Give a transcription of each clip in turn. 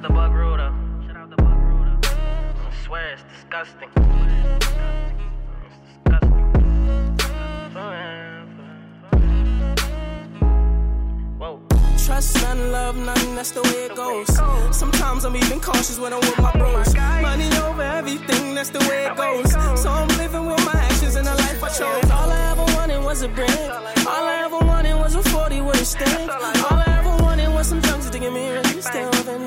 out the bug ruler. Shout out the bug ruler. I swear it's disgusting. It's disgusting. Whoa. Trust none, love none, that's the way it goes. Sometimes I'm even cautious when I'm with my bros. Money over everything, that's the way it goes. So I'm living with my actions and the life I chose. All I ever wanted was a brick. All I ever wanted was a 40 with a stick. All I ever wanted was some drugs to give me a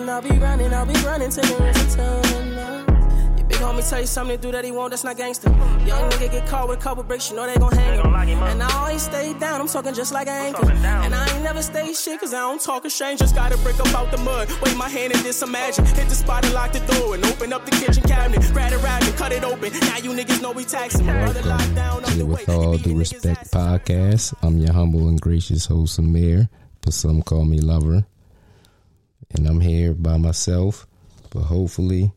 still. I'll be running, I'll be running till the rest until Your big homie tell you something to do that he won't, that's not gangster. Young nigga get caught with a couple bricks, you know they gon' hang him. And I always stay down, I'm talking just like an anchor. And I ain't never stay shit, cause I don't talk a strange. Just gotta break up out the mud, wave my hand and just imagine. Hit the spot and lock the door and open up the kitchen cabinet. Grab it around and cut it open. Now you niggas know we taxing. My brother locked down on the. With all due respect, podcast. I'm your humble and gracious host, Amir, but some call me Lover. And I'm here by myself, but hopefully,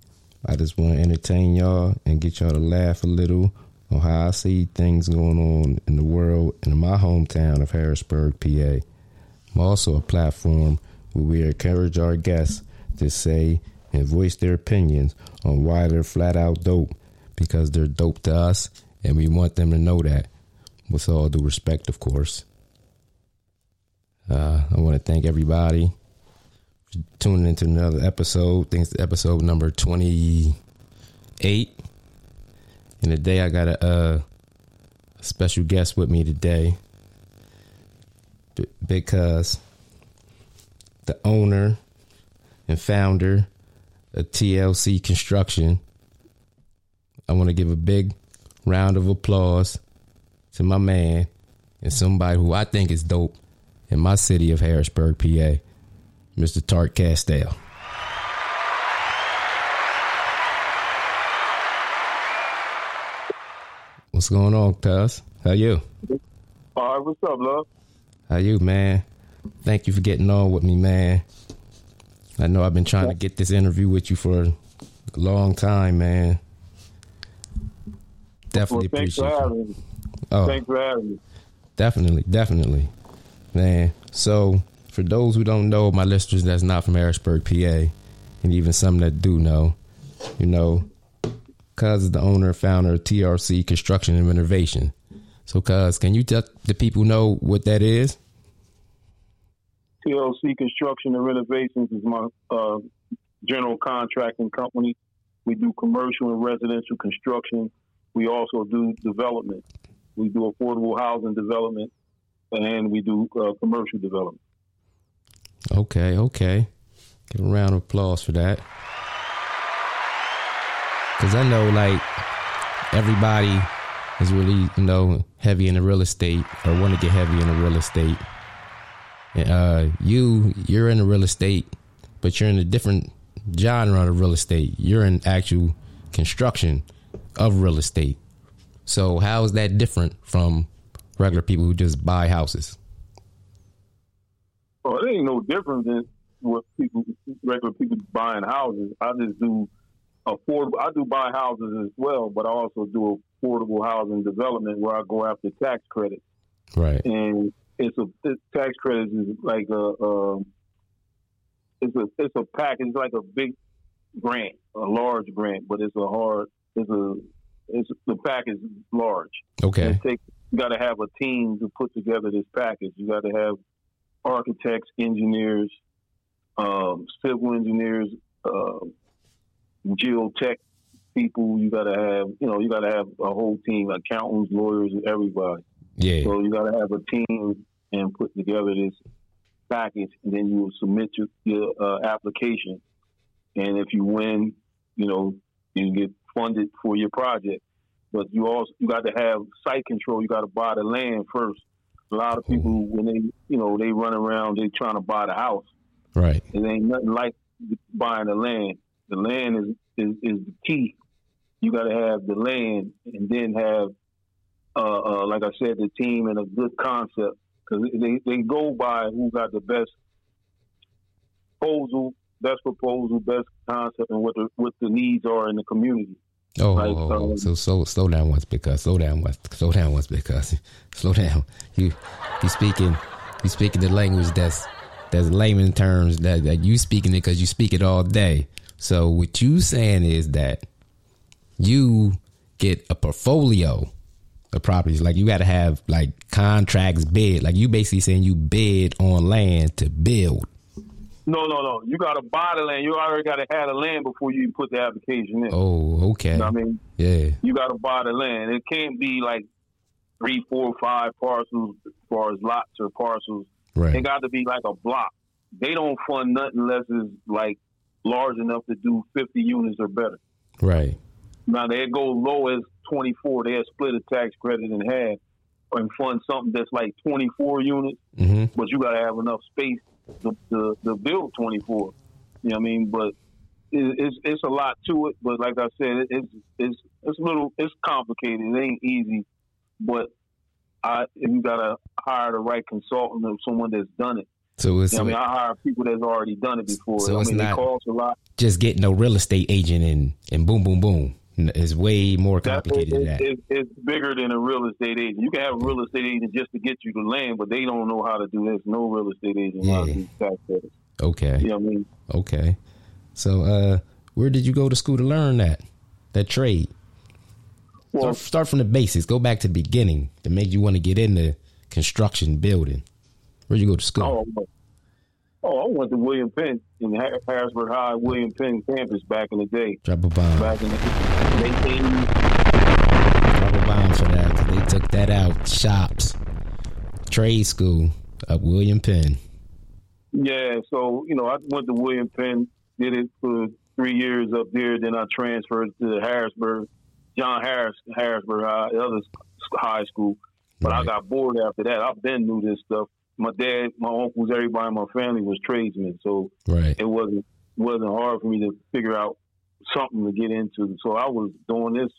I just want to entertain y'all and get y'all to laugh a little on how I see things going on in the world and in my hometown of Harrisburg, PA. I'm also a platform where we encourage our guests to say and voice their opinions on why they're flat out dope because they're dope to us and we want them to know that with all due respect, of course. Uh, I want to thank everybody tuning into another episode. I think it's episode number 28. And today I got a, special guest with me today b- because the owner and founder of TLC Construction. I want to give a big round of applause to my man and somebody who I think is dope in my city of Harrisburg, PA, Mr. Tart Castell. What's going on, Cuz? How you? All right, what's up, love? How you, man? Thank you for getting on with me, man. I know I've been trying to get this interview with you for a long time, man. Definitely well, appreciate you. Oh, Thanks for having me. definitely, definitely, man. So, for those who don't know, my listeners that's not from Harrisburg, PA, and even some that do know, you know, Cuz is the owner and founder of TLC Construction and Renovation. So, Cuz, can you let the people know what that is? TLC Construction and Renovations is my uh, general contracting company. We do commercial and residential construction. We also do development. We do affordable housing development, and we do uh, commercial development. Okay, okay. Give a round of applause for that. Cause I know like everybody is really, you know, heavy in the real estate or want to get heavy in the real estate. And uh you you're in the real estate, but you're in a different genre of real estate. You're in actual construction of real estate. So how is that different from regular people who just buy houses? Well, it ain't no different than what people, regular people buying houses. I just do affordable. I do buy houses as well, but I also do affordable housing development where I go after tax credits. Right. and it's a it's tax credits is like a um, it's a it's a package like a big grant, a large grant, but it's a hard it's a it's the package is large. Okay. It takes you got to have a team to put together this package. You got to have architects, engineers, um, civil engineers, uh, geotech people. You got to have you know you got to have a whole team, accountants, lawyers, everybody. Yeah. So you got to have a team and put together this package, and then you will submit your, your uh, application. And if you win, you know you get funded for your project. But you also you got to have site control. You got to buy the land first. A lot of people when they you know they run around, they trying to buy the house. Right. It ain't nothing like buying the land. The land is is, is the key. You got to have the land, and then have, uh, uh, like I said, the team and a good concept because they they go by who got the best proposal, best proposal, best concept, and what the what the needs are in the community. Oh, Like, oh, oh, so so slow down once because slow down once slow down once because slow down. You you speaking you speaking the language that's that's layman terms that, that you speaking it because you speak it all day. So what you saying is that you get a portfolio of properties. Like you got to have like contracts bid. Like you basically saying you bid on land to build. No, no, no. You got to buy the land. You already got to have the land before you put the application in. Oh, okay. You know what I mean? Yeah. You got to buy the land. It can't be like three, four, five parcels as far as lots or parcels. Right. It got to be like a block. They don't fund nothing unless it's like large enough to do 50 units or better. Right. Now they go low as 24. They split a tax credit in half and fund something that's like 24 units, hmm but you got to have enough space to, to, to build 24. You know what I mean? But it, it's it's a lot to it. But like I said, it, it's it's it's a little it's complicated. It ain't easy. But I if you got to hire the right consultant or someone that's done it. So it's You know I mean, I hire people that's already done it before. So I it's mean, not- it costs a lot. just getting a real estate agent and and boom, boom, boom. It's way more complicated it, than that. it, it's bigger than a real estate agent. You can have a real estate agent just to get you the land, but they don't know how to do this. No real estate agent knows how to Yeah. do tax credits. Okay. You know what I mean? Okay. So uh where did you go to school to learn that? That trade? Well, Start, start from the basics. Go back to the beginning to make you want to get into construction building. Where'd you go to school? oh, oh, I went to William Penn in Harrisburg High, William Penn campus back in the day. Drop a bomb. Back in the late 80s. Drop a bomb for that. They took that out. Shops. Trade school up William Penn. Yeah, so, you know, I went to William Penn, did it for three years up there. Then I transferred to Harrisburg, John Harris, Harrisburg High, the other high school. But I got bored after that. I've been knew this stuff. My dad, my uncles, everybody in my family was tradesmen, so Right. it wasn't wasn't hard for me to figure out something to get into. So I was doing this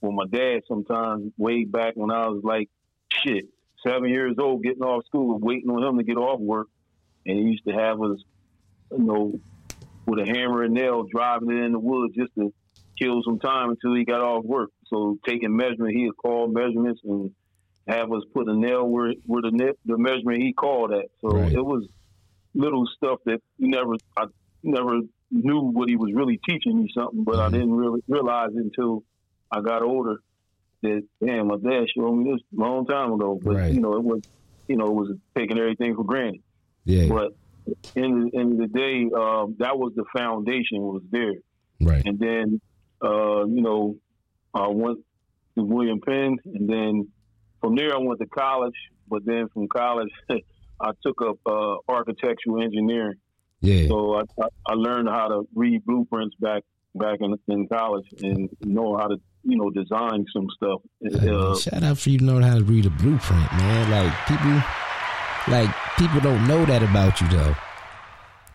with my dad sometimes way back when I was like shit, seven years old, getting off school, waiting on him to get off work, and he used to have us, you know, with a hammer and nail driving it in the woods just to kill some time until he got off work. So taking measurement, he'd call measurements and have us put a nail where where the ne- the measurement he called at. So Right. it was little stuff that never I never knew what he was really teaching me something, but I Mhm. didn't really realize it until I got older that damn my dad showed me this a long time ago. But Right. you know it was you know it was taking everything for granted. Yeah. But in the end of the day, um, that was the foundation was there. Right. And then, uh, you know, I went to William Penn, and then from there I went to college. But then from college, I took up uh, architectural engineering. Yeah. So I, I, learned how to read blueprints back back in, in college and know how to you know design some stuff. Uh, shout out for you knowing how to read a blueprint, man. Like people, like people don't know that about you though.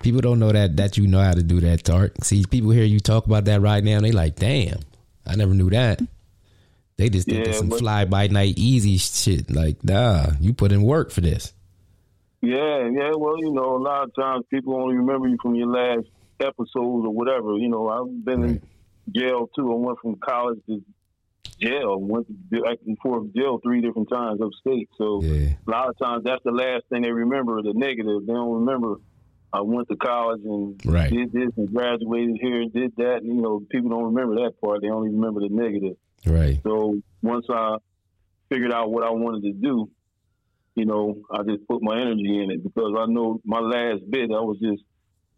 People don't know that that you know how to do that, Tark. See, people hear you talk about that right now, and they like, damn, I never knew that. They just think Yeah, it's some but- fly by night easy shit. Like, nah, you put in work for this. Yeah, yeah. Well, you know, a lot of times people only remember you from your last episodes or whatever. You know, I've been Right. in jail too. I went from college to jail. Went to back and forth jail three different times upstate. So Yeah, a lot of times that's the last thing they remember, the negative. They don't remember I went to college and Right. did this and graduated here and did that. And, you know, people don't remember that part. They only remember the negative. Right. So once I figured out what I wanted to do, you know, I just put my energy in it because I know my last bit, I was just,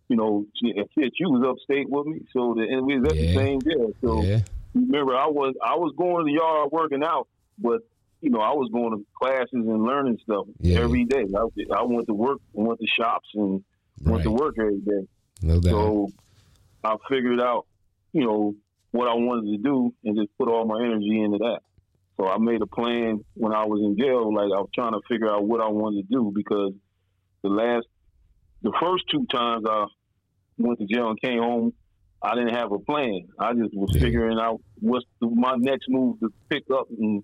you know, shit, you was upstate with me, so the, and we was at Yeah. the same jail. So Yeah, remember, I was I was going to the yard working out, but you know, I was going to classes and learning stuff Yeah. every day. I, I went to work, went to shops, and went right. to work every day. No doubt. So I figured out, you know, what I wanted to do and just put all my energy into that. So I made a plan when I was in jail, like I was trying to figure out what I wanted to do because the last, the first two times I went to jail and came home, I didn't have a plan. I just was figuring out what's the, my next move to pick up and,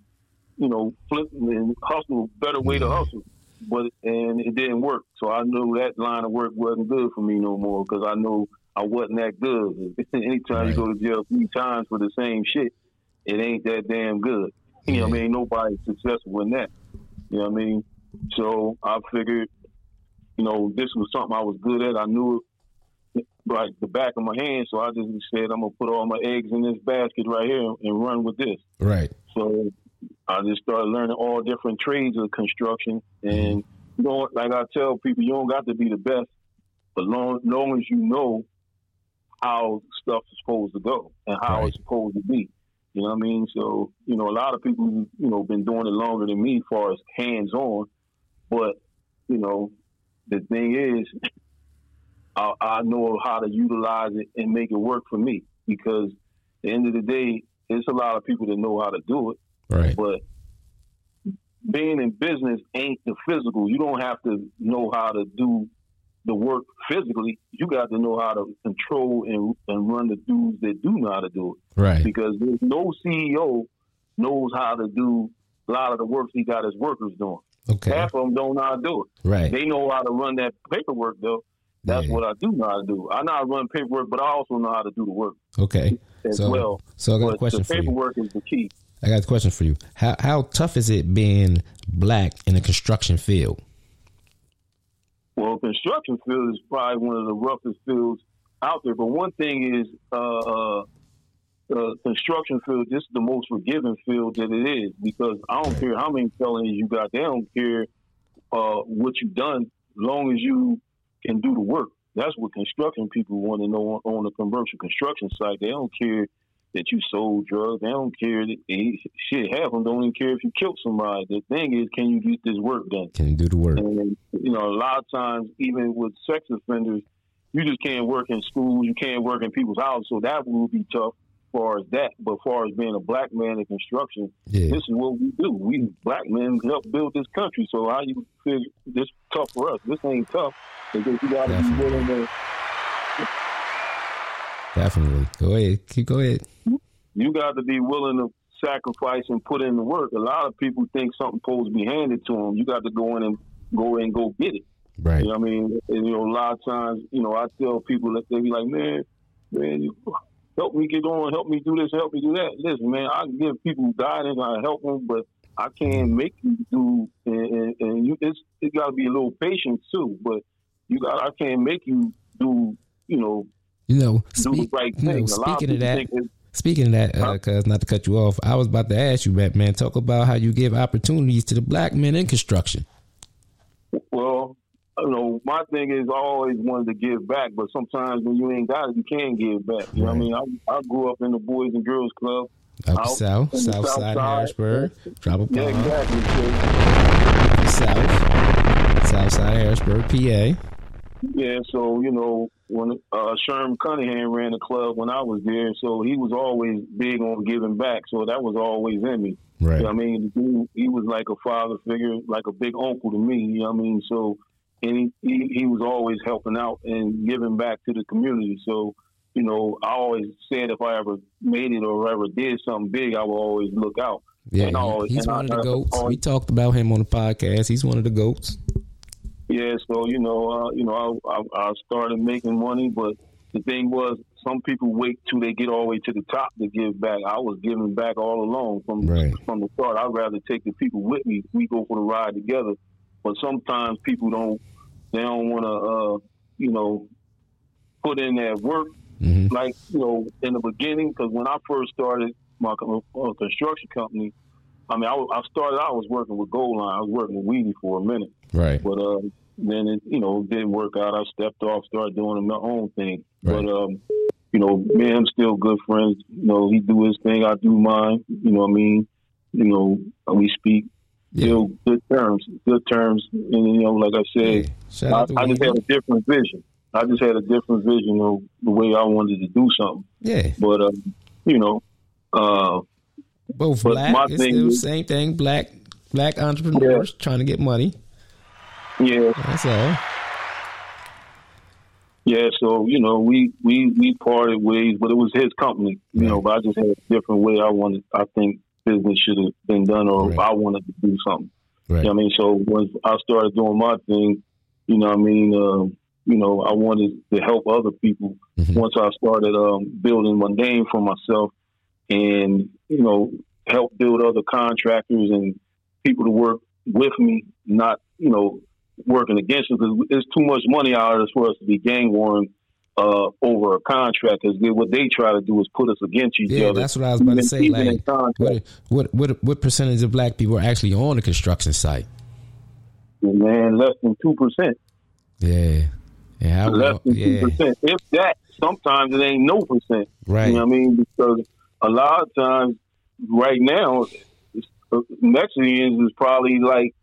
you know, flip and hustle, better way to hustle but and it didn't work. So I knew that line of work wasn't good for me no more because I knew I wasn't that good. Anytime Right. you go to jail three times for the same shit, it ain't that damn good. You know what I mean? Nobody's successful in that. You know what I mean? So I figured you know, this was something I was good at. I knew it like the back of my hand, so I just said I'm gonna put all my eggs in this basket right here and run with this. Right. So I just started learning all different trades of construction, and mm-hmm. you know, like I tell people, you don't got to be the best, but long long as you know how stuff is supposed to go and how Right. it's supposed to be. You know what I mean? So, you know, a lot of people, you know, been doing it longer than me as far as hands on. But, you know, the thing is, I, I know how to utilize it and make it work for me because at the end of the day, it's a lot of people that know how to do it. Right. But being in business ain't the physical. You don't have to know how to do the work physically. You got to know how to control and, and run the dudes that do know how to do it. Right. Because there's no CEO knows how to do a lot of the work he got his workers doing. Okay. Half of them don't know how to do it. Right. They know how to run that paperwork though. That's Yeah. what I do know how to do. I know how to run paperwork, but I also know how to do the work Okay. as So, well. so I got a question the for you. paperwork is the key. I got a question for you. How how tough is it being black in the construction field? Well, construction field is probably one of the roughest fields out there. But one thing is, uh, uh, uh, construction field. This is the most forgiving field that it is because I don't care how many felonies you got. They don't care uh, what you've done, as long as you can do the work. That's what construction people want to know on, on a commercial construction site. They don't care that you sold drugs. They don't care that they, shit. Half of them don't even care if you killed somebody. The thing is, can you get this work done? Can you do the work? And you know, a lot of times, even with sex offenders, you just can't work in schools. You can't work in people's houses. So that will be tough as far as that. But as far as being a black man in construction, Yeah. this is what we do. We black men help build this country. So how you figure this tough for us? This ain't tough because you got to be willing to. Definitely. Go ahead. Keep go ahead. You got to be willing to sacrifice and put in the work. A lot of people think something supposed to be handed to them. You got to go in and go in and go get it. Right. You know what I mean? And, you know, a lot of times, you know, I tell people that they be like, man, man, you help me get on, help me do this, help me do that. Listen, man, I can give people guidance, I help them, but I can't mm-hmm. make you do, and, and, and you, it's it got to be a little patient too. But you got, I can't make you do, you know, You know, do speak, the right you know, thing. a lot speaking of that, speaking of that, uh, cause not to cut you off, I was about to ask you, Matt, man, talk about how you give opportunities to the black men in construction. well, you know, my thing is I always wanted to give back, but sometimes when you ain't got it, you can't give back. You know what I mean? I, I grew up in the Boys and Girls Club. Up Out south, south south side, side. Harrisburg, drop a Yeah, exactly. South, south side, Harrisburg, PA. Yeah, so you know when uh, Sherm Cunningham ran the club when I was there, so he was always big on giving back. So that was always in me. Right. You know I mean, dude, he was like a father figure, like a big uncle to me. You know what I mean? So and he, he he was always helping out and giving back to the community. So you know, I always said if I ever made it or ever did something big, I would always look out. Yeah, And he- always- he's and I- one of the goats. always- We talked about him on the podcast. He's one of the goats. Yeah, so you know, uh, you know, I, I, I started making money, but the thing was, some people wait till they get all the way to the top to give back. I was giving back all along from Right. from the start. I'd rather take the people with me. We go for the ride together. But sometimes people don't. They don't want to, uh, you know, put in that work hmm like you know in the beginning. Because when I first started my uh, construction company, I mean, I, I started. I was working with Gold Line. I was working with Weedy for a minute. Right. But um, then it, you know, didn't work out. I stepped off, started doing my own thing. Right. But um, you know, me and him still good friends. You know, he do his thing, I do mine. You know what I mean? You know, we speak Yeah. still good terms, good terms. And you know, like I said, I, I just had a different vision. I just had a different vision of the way I wanted to do something. Yeah. But um, you know, uh, Both But black. It's still the is- same thing. Black black entrepreneurs trying to get money. yeah, That's all. Yeah, so you know, we we we parted ways, but it was his company, you know. But I just had a different way. I wanted, I think business should have been done, or Right. I wanted to do something. Right. You know what I mean? So once I started doing my thing, you know, what I mean, uh, you know, I wanted to help other people. Mhm. Once I started um, building my name for myself, and you know, help build other contractors and people to work with me, not you know, working against us because there's too much money out of this for us to be gang warring uh, over a contract. Because what they try to do is put us against each other. Yeah, other. that's what I was about to say. even Like, what, what what what percentage of black people are actually on the construction site? man, less than two percent. Yeah, yeah, less than two yeah, percent. If that, sometimes it ain't no percent. right. You know what I mean? Because a lot of times, right now, Mexicans is probably like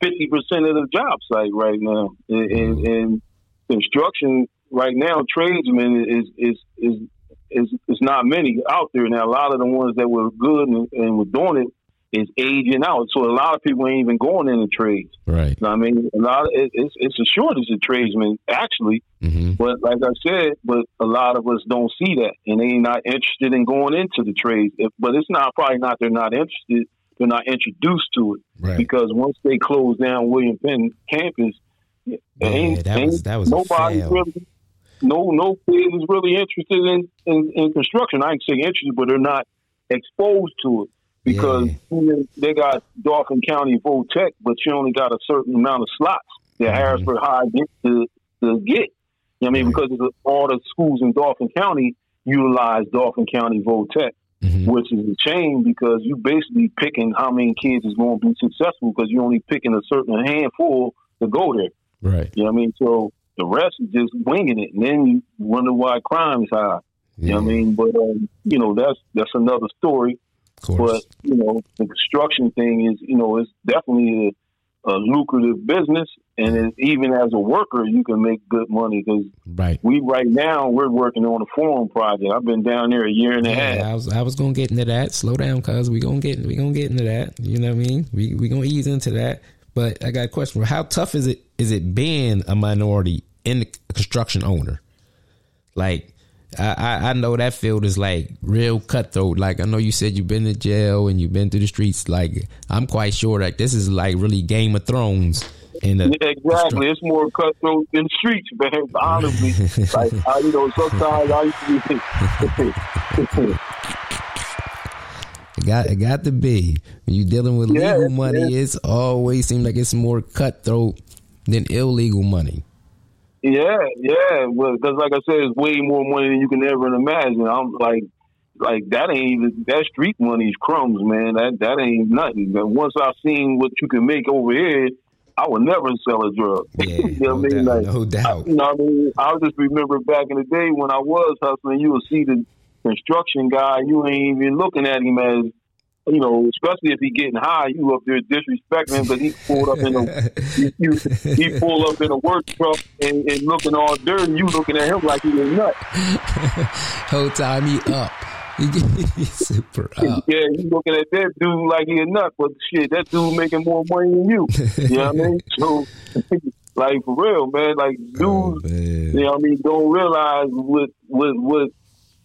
fifty percent of the job site right now, and, and, mm-hmm. and construction right now, tradesmen is is is is is not many out there now. A lot of the ones that were good and, and were doing it is aging out, so a lot of people ain't even going into trades. Right. You know what I mean, a lot of, it, it's it's a shortage of tradesmen actually. hmm But like I said, but a lot of us don't see that, and they not interested in going into the trades. If, but it's not probably not they're not interested. They're not introduced to it Right. because once they close down William Penn campus, ain't, that was- that was nobody really. No, no kid is really interested in, in, in construction. I ain't say interested, but they're not exposed to it because they got Dauphin County Tech, but you only got a certain amount of slots that Mhm. Harrisburg High gets to, to get. You know what I mean? Right. Because all the schools in Dauphin County utilize Dauphin County Tech, hmm which is a shame because you basically picking how many kids is going to be successful because you're only picking a certain handful to go there. Right. You know what I mean? So the rest is just winging it, and then you wonder why crime is high. You know what I mean? But um, you know that's that's another story. But you know, the construction thing is, you know, it's definitely a, a lucrative business, and it, even as a worker, you can make good money because right. we right now we're working on a forum project. I've been down there a year and a half. I was I was gonna get into that. Slow down, cause we gonna get we gonna get into that. You know what I mean? We we gonna ease into that. But I got a question: How tough is it is it being a minority in the construction owner? Like I, I know that field is like real cutthroat. Like I know you said you've been to jail and you've been through the streets. Like I'm quite sure that this is like really Game of Thrones. In the Yeah, exactly. It's more cutthroat than the streets, man. Honestly, like I, you know, sometimes I used to be. It got it got to be when you're dealing with Yeah, legal money. yeah. It's always seems like it's more cutthroat than illegal money. Yeah, yeah. Well, because like I said, it's way more money than you can ever imagine. I'm like, like that ain't even that street money is crumbs, man. That that ain't nothing. But once I've seen what you can make over here, I would never sell a drug. Yeah, you know no what I mean? doubt, Like, no doubt. you know what I mean? I just remember back in the day when I was hustling, you would see the construction guy, you ain't even looking at him as, you know, especially if he getting high, you up there disrespecting him because he pulled up in a you, you, he pulled up in a work truck and, and looking all dirty. You looking at him like he was nuts. Whole time he up, he super up. Yeah, you looking at that dude like he a nut, but shit, that dude making more money than you. You know what I mean? So, like for real, man, like oh, dudes, Oh, man. you know what I mean, don't realize what what what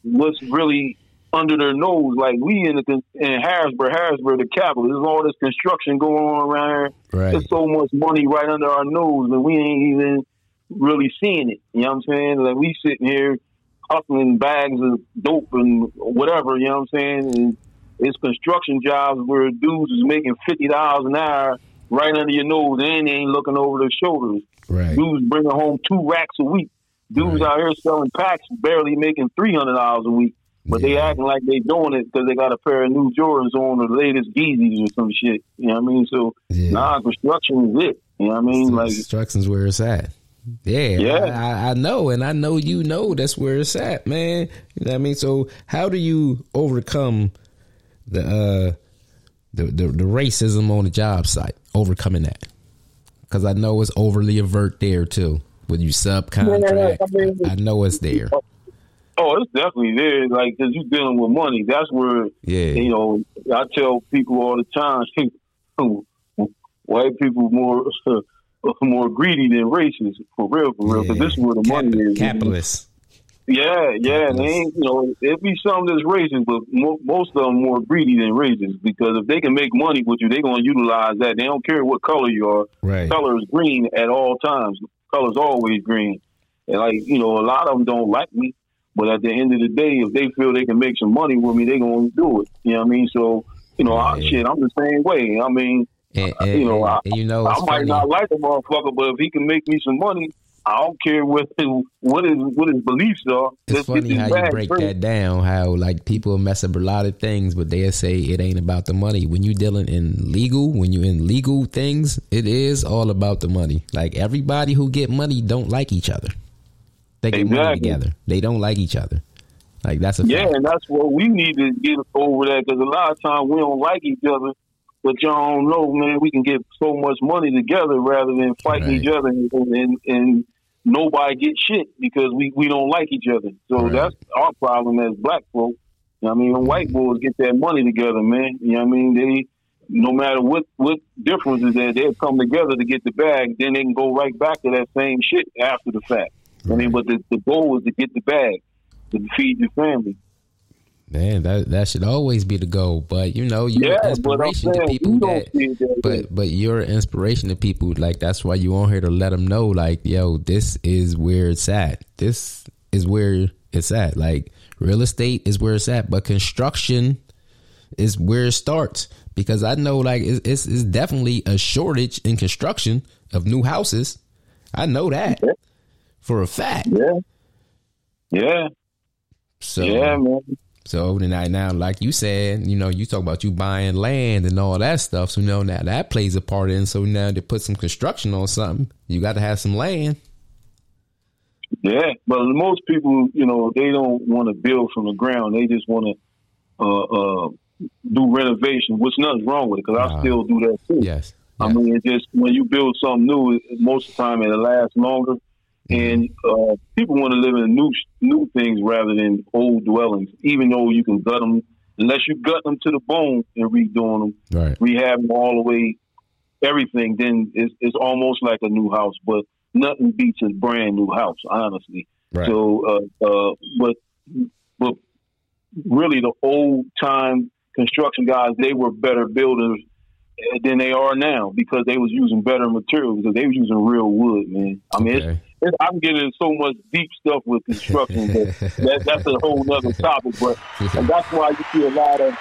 what's really under their nose. Like we in the in Harrisburg, Harrisburg, the capital. There's all this construction going on around here. Right. There's so much money right under our nose, and we ain't even really seeing it. You know what I'm saying? Like we sitting here hustling bags of dope and whatever. You know what I'm saying? And it's construction jobs where dudes is making fifty dollars an hour right under your nose, and they ain't looking over their shoulders. Right. Dudes bringing home two racks a week. Dudes Right. out here selling packs, barely making three hundred dollars a week. But they acting like they doing it because they got a pair of new Jordans on or the latest Yeezys or some shit. You know what I mean? So Yeah. nah, construction is it. You know what I mean? Like Construction's where it's at. Yeah, Yeah. I, I know, and I know you know that's where it's at, man. You know what I mean? So, how do you overcome the uh the the, the racism on the job site? Overcoming that, because I know it's overly overt there too. When you subcontract, Yeah, I mean- I know it's there. Oh, it's definitely there. Like, cause you're dealing with money. That's where, Yeah, you know, I tell people all the time, white people more more greedy than racist. For real, for real. Cause Yeah. this is where the money Capi- is. capitalist. Yeah, yeah. And they ain't, you know, it be some that's racist, but mo- most of them more greedy than racist. Because if they can make money with you, they're gonna utilize that. They don't care what color you are. Right. Color is green at all times. Color's always green. And like, you know, a lot of them don't like me. But at the end of the day, if they feel they can make some money with me, they gonna do it. You know what I mean? So, you know, I, shit, I'm the same way. I mean, And, and, you know, I, and you know, I might funny. not like the motherfucker, but if he can make me some money, I don't care what what his what his beliefs are. It's funny how you break first. that down. How like people mess up a lot of things, but they say it ain't about the money. When you dealing in legal, when you're in legal things, it is all about the money. Like everybody who get money don't like each other. They get money together. They don't like each other. Like that's a Yeah, fact. and that's what we need to get over that because a lot of times we don't like each other. But y'all don't know, man. We can get so much money together rather than fighting Right. each other, and, and, and nobody get shit because we, we don't like each other. So Right. that's our problem as black folks. You know I mean, when white mm-hmm. boys get that money together, man. You know what I mean? They no matter what what difference is there, they'll come together to get the bag. Then they can go right back to that same shit after the fact. I mean, but the, the goal is to get the bag to feed your family. Man, that that should always be the goal. But you know, you're Yeah, inspiration to people that. that. But but you're an inspiration to people. Like that's why you on here to let them know. Like yo, this is where it's at. This is where it's at. Like real estate is where it's at, but construction is where it starts. Because I know like it's it's, it's definitely a shortage in construction of new houses. I know that. For a fact. Yeah. Yeah. So yeah, man. So I now, like you said, you know, you talk about you buying land and all that stuff. So you know now that plays a part in. So now to put some construction on something, you got to have some land. Yeah. But most people, you know, they don't want to build from the ground. They just want to uh, uh, do renovation, which nothing's wrong with it because I still do that too. Yes. I mean, it just when you build something new, most of the time it'll last longer. And uh, people want to live in new new things rather than old dwellings, even though you can gut them, unless you gut them to the bone and redoing them. right. rehab them all the way, everything, then it's, it's almost like a new house. But nothing beats a brand new house, honestly. Right. So, uh, uh, but but really, the old time construction guys, they were better builders uh, than they are now because they was using better materials because they was using real wood, man. I mean, Okay. it's, I'm getting so much deep stuff with construction, but that, that's a whole other topic. But and that's why you see a lot of.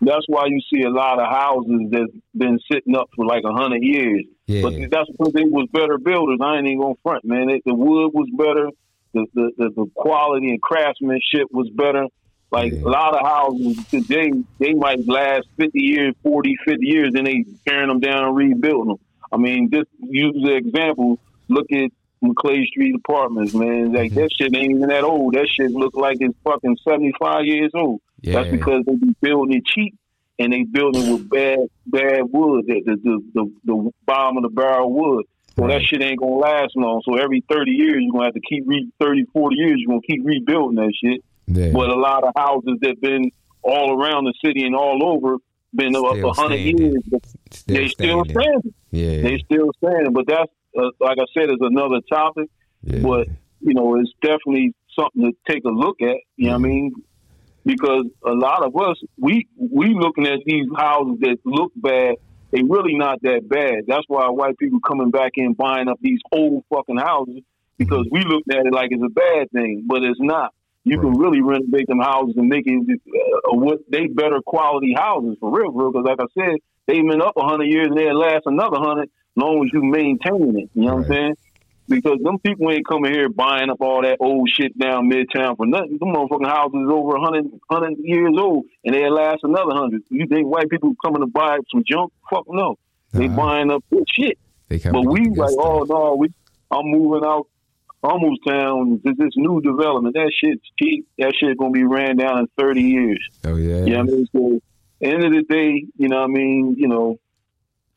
That's why you see a lot of houses that's been sitting up for like a hundred years. Yeah. But that's because they was better builders. I ain't even gonna front, man. It, the wood was better. The, the the the quality and craftsmanship was better. Like Yeah. a lot of houses today, they might last 50 years, 40, 50 years, then they tearing them down and rebuilding them. I mean, just use the example. Look at Maclay Street Apartments, man. Like Mm-hmm. that shit ain't even that old. That shit look like it's fucking 75 years old. Yeah. That's because they be building it cheap and they building with bad bad wood, the the the, the, the bottom of the barrel wood. So that shit ain't gonna last long. So every 30 years, you're gonna have to keep re 30, 40 years, you're gonna keep rebuilding that shit. yeah. But a lot of houses that been all around the city and all over been up Still a hundred years. But Still they still standing. standing. Yeah. They still standing. But that's uh, like I said, is another topic. yeah. But you know, it's definitely something to take a look at. You know what I mean? Because a lot of us, we we looking at these houses that look bad. They really not that bad. That's why white people coming back in buying up these old fucking houses because we look at it like it's a bad thing, but it's not. You can really renovate them houses and make it uh, what they better quality houses for real, real. Because like I said, they've been up a hundred years and they'll last another hundred, long as you maintain it. You know what I'm saying? Because them people ain't coming here buying up all that old shit down midtown for nothing. Them motherfucking houses is over 100, 100 years old and they'll last another hundred. You think white people coming to buy some junk? Fuck no. They buying up good shit. They But we like, stuff. oh no, we I'm moving out almost town to this new development. That shit's cheap. That shit gonna be ran down in thirty years. Oh yeah. You know what I mean? So end of the day, you know what I mean, you know,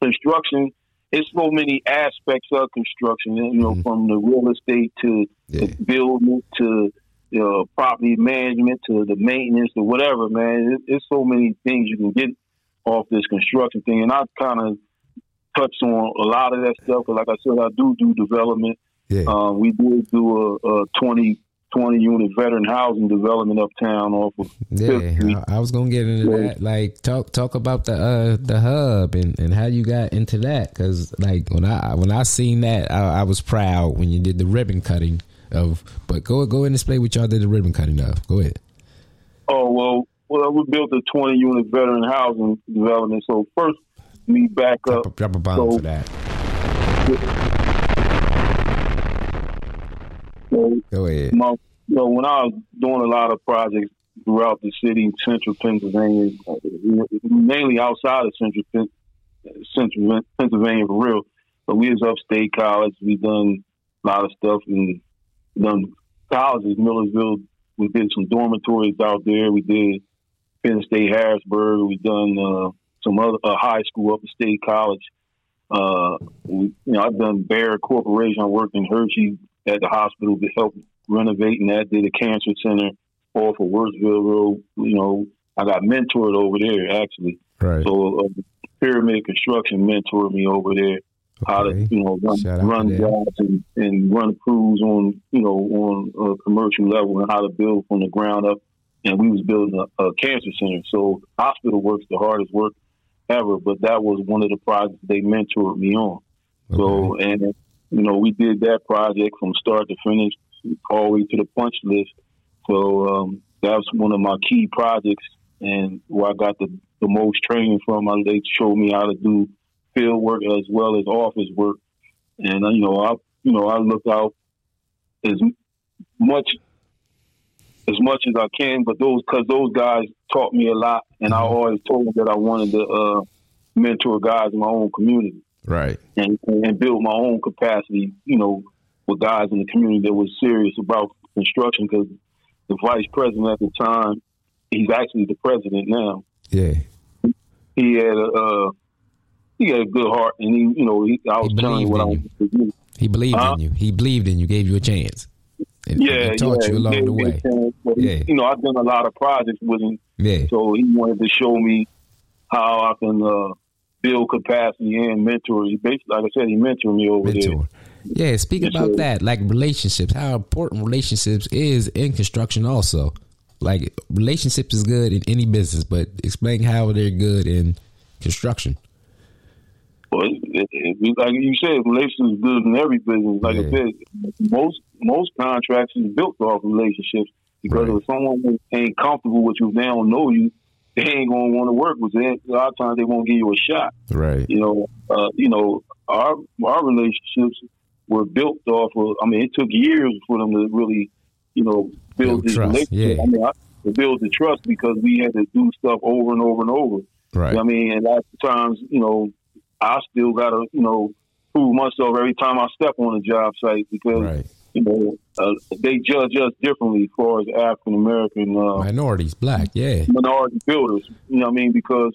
construction it's so many aspects of construction, you know, Mhm. from the real estate to Yeah. the building to you know, property management to the maintenance to whatever, man. It, it's so many things you can get off this construction thing. And I kind of touched on a lot of that stuff. Cause like I said, I do do development. Yeah. Um, we did do a, a 20, 20 unit veteran housing development uptown off of Yeah, I, I was gonna get into Yeah. that. Like, talk talk about the uh the hub and, and how you got into that. Because like when I when I seen that, I, I was proud when you did the ribbon cutting of. But go go ahead and explain what y'all did the ribbon cutting of. Go ahead. Oh well, well, we built a 20 unit veteran housing development. So first, we back up. Drop a, drop a bomb So- for that. So Go ahead. my, you know, when I was doing a lot of projects throughout the city, central Pennsylvania, mainly outside of central central Pennsylvania for real. But we was upstate college. We done a lot of stuff and done colleges, Millersville. We did some dormitories out there. We did Penn State Harrisburg. We done uh, some other uh, high school, upstate college. Uh, we, you know, I've done Bayer Corporation. I worked in Hershey at the hospital to help renovating that. Did a cancer center off of Worthville Road. You know, I got mentored over there actually. Right. So uh, Pyramid Construction mentored me over there how to you know run, Shout run jobs and, and run crews on you know on a commercial level and how to build from the ground up. And we was building a, a cancer center. So hospital work's the hardest work ever, but that was one of the projects they mentored me on. So and you know we did that project from start to finish, all the way to the punch list. So um, that was one of my key projects, and where I got the, the most training from. I, they showed me how to do field work as well as office work, and uh, you know I you know I look out as much as much as I can, but those because those guys taught me a lot, and I always told them that I wanted to uh, mentor guys in my own community Right. and, and build my own capacity, you know, with guys in the community that was serious about construction because the vice president at the time, he's actually the president now. Yeah. He had a, uh, he had a good heart and he, you know, he, I was He telling you what I was to do. He believed Huh? in you. He believed in you. Gave you a chance. And, Yeah, and taught yeah, you along he the gave me a way. chance, but he- Yeah. You know, I've done a lot of projects with him, Yeah. so he wanted to show me how I can uh, build capacity and mentor. He basically, like I said, he mentored me over there. Yeah. Speak Yes, about that, like relationships. How important relationships is in construction. Also, like relationships is good in any business, but explain how they're good in construction. Well, it, it, like you said, relationships is good in every business. Like I said, most most contracts is built off relationships because Right. if someone ain't comfortable with you, they don't know you, they ain't gonna want to work with it. A lot of times they won't give you a shot. Right. You know, uh, you know, our our relationships were built off of. I mean, it took years for them to really, you know, Build build this trust, relationship. yeah. I mean, I, to build the trust because we had to do stuff over and over and over. Right. You know I mean, and lots of times, you know, I still gotta, you know, prove myself every time I step on a job site because Right. You know uh, they judge us differently as far as African American uh, Minorities, black. Yeah. minority builders. You know what I mean? Because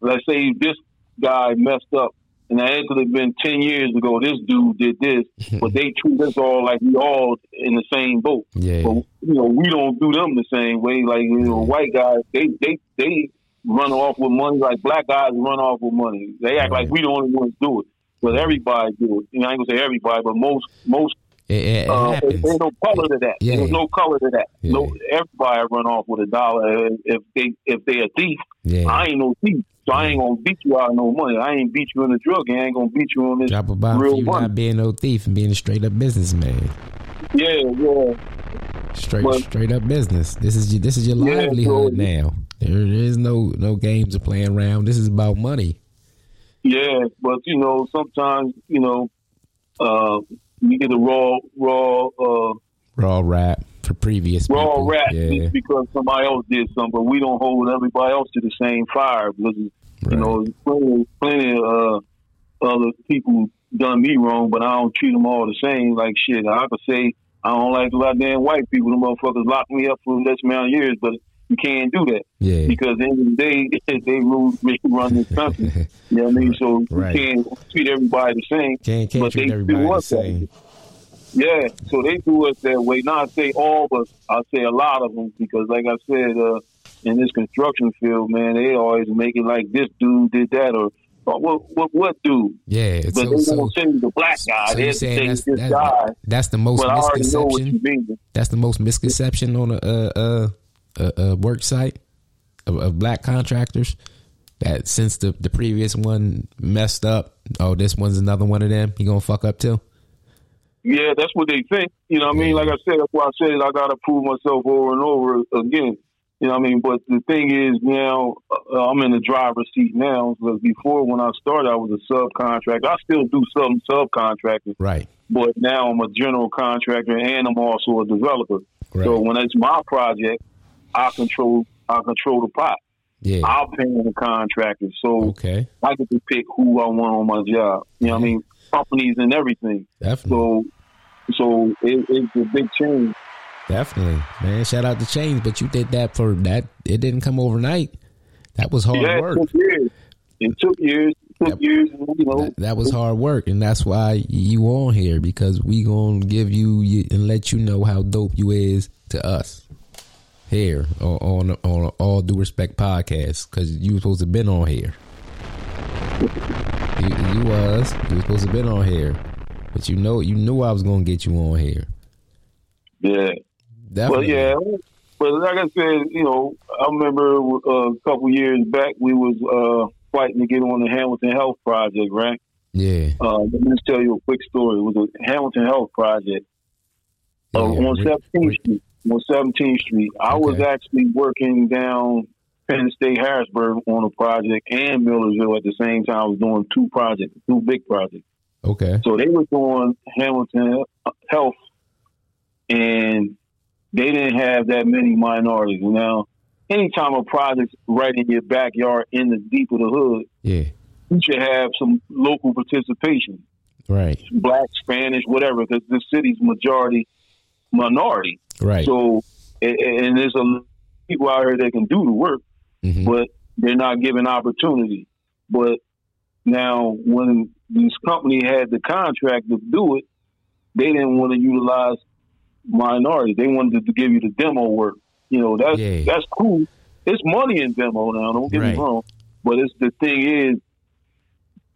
let's say this guy messed up, and that could have been ten years ago. This dude did this, but they treat us all like we all in the same boat. Yeah. But you know, we don't do them the same way. Like you know, white guys, they they they run off with money like black guys run off with money. They act like we the only ones do it, but everybody do it. You know, I ain't gonna say everybody, but most most. It, it, Uh, there's no color to that. Yeah. There's no color to that. Yeah. No, everybody run off with a dollar. If they if they a thief, Yeah. I ain't no thief, so I ain't gonna beat you out of no money. I ain't beat you in the drug. I ain't gonna beat you on this Drop a bomb for real you money. not being no thief and being a straight up businessman. Yeah, yeah. Straight But- straight up business. This is your, this is your livelihood so- now. There, there is no no games of playing around. This is about money. Yeah, but you know, sometimes you know, uh, you get a raw, raw, uh, Raw rap for previous raw people. rap Yeah. just because somebody else did something. But we don't hold everybody else to the same fire because you know, there's plenty, plenty of uh, other people done me wrong, but I don't treat them all the same. Like shit, I could say I don't like a lot of damn white people. The motherfuckers locked me up for this amount of years, but you can't do that Yeah. because at the end of the day, they rule, they run this country. You know what I mean? So Right. you can't treat everybody the same. Can't can't but treat they everybody do the same. Yeah, so they do us that way. Not say all, but I say a lot of them because, like I said, uh, in this construction field, man, they always make it like this dude did that or, what, what, what dude? Yeah. But So, they so, don't say the black guy. so they you're saying that's, this that- guy. that's the most But I know what misconception. you mean. That's the most misconception on a uh, uh, uh, uh, work site of, of black contractors. That since the the previous one messed up, oh, this one's another one of them. He gonna fuck up too. Yeah, that's what they think. You know what I mean? Like I said, that's why I said I got to prove myself over and over again. You know what I mean? But the thing is now uh, I'm in the driver's seat now because before when I started I was a subcontractor. I still do some subcontracting, Right. but now I'm a general contractor and I'm also a developer. Right. So when it's my project, I control I control the pot. yeah. I'll pay the contractor. So Okay. I get to pick who I want on my job. You know what I mean? Companies and everything. Definitely. So so it, it's a big change. Definitely. Man, shout out to Change, but you did that for that. It didn't come overnight. That was hard yeah, work. it took years. It took years. It took Yep. years. You know, That, that was hard work, and that's why you on here because we gonna give you you- and let you know how dope you is to us here on on, on all due respect podcast because you was supposed to been on here. You, you was you was supposed to been on here, but you know you knew I was gonna get you on here. yeah. Well, yeah. But like I said, you know, I remember uh, a couple years back we was uh, fighting to get on the Hamilton Health Project, right? Yeah. Uh, let me just tell you a quick story. It was a Hamilton Health Project uh, Yeah, on 17th Street. On 17th Street, I was actually working down Penn State Harrisburg on a project and Millersville at the same time. I was doing two projects, two big projects. Okay. So they were doing Hamilton Health, and they didn't have that many minorities. Now, anytime a project's right in your backyard in the deep of the hood, Yeah. you should have some local participation Right. black, Spanish, whatever, because the city's majority minority. Right. So, and, and there's a people out here that can do the work, Mhm. but they're not given opportunity. But now, when this company had the contract to do it, they didn't want to utilize minorities. They wanted to give you the demo work. You know, that's Yeah. that's cool. It's money in demo now. Don't get Right. me wrong, but it's the thing is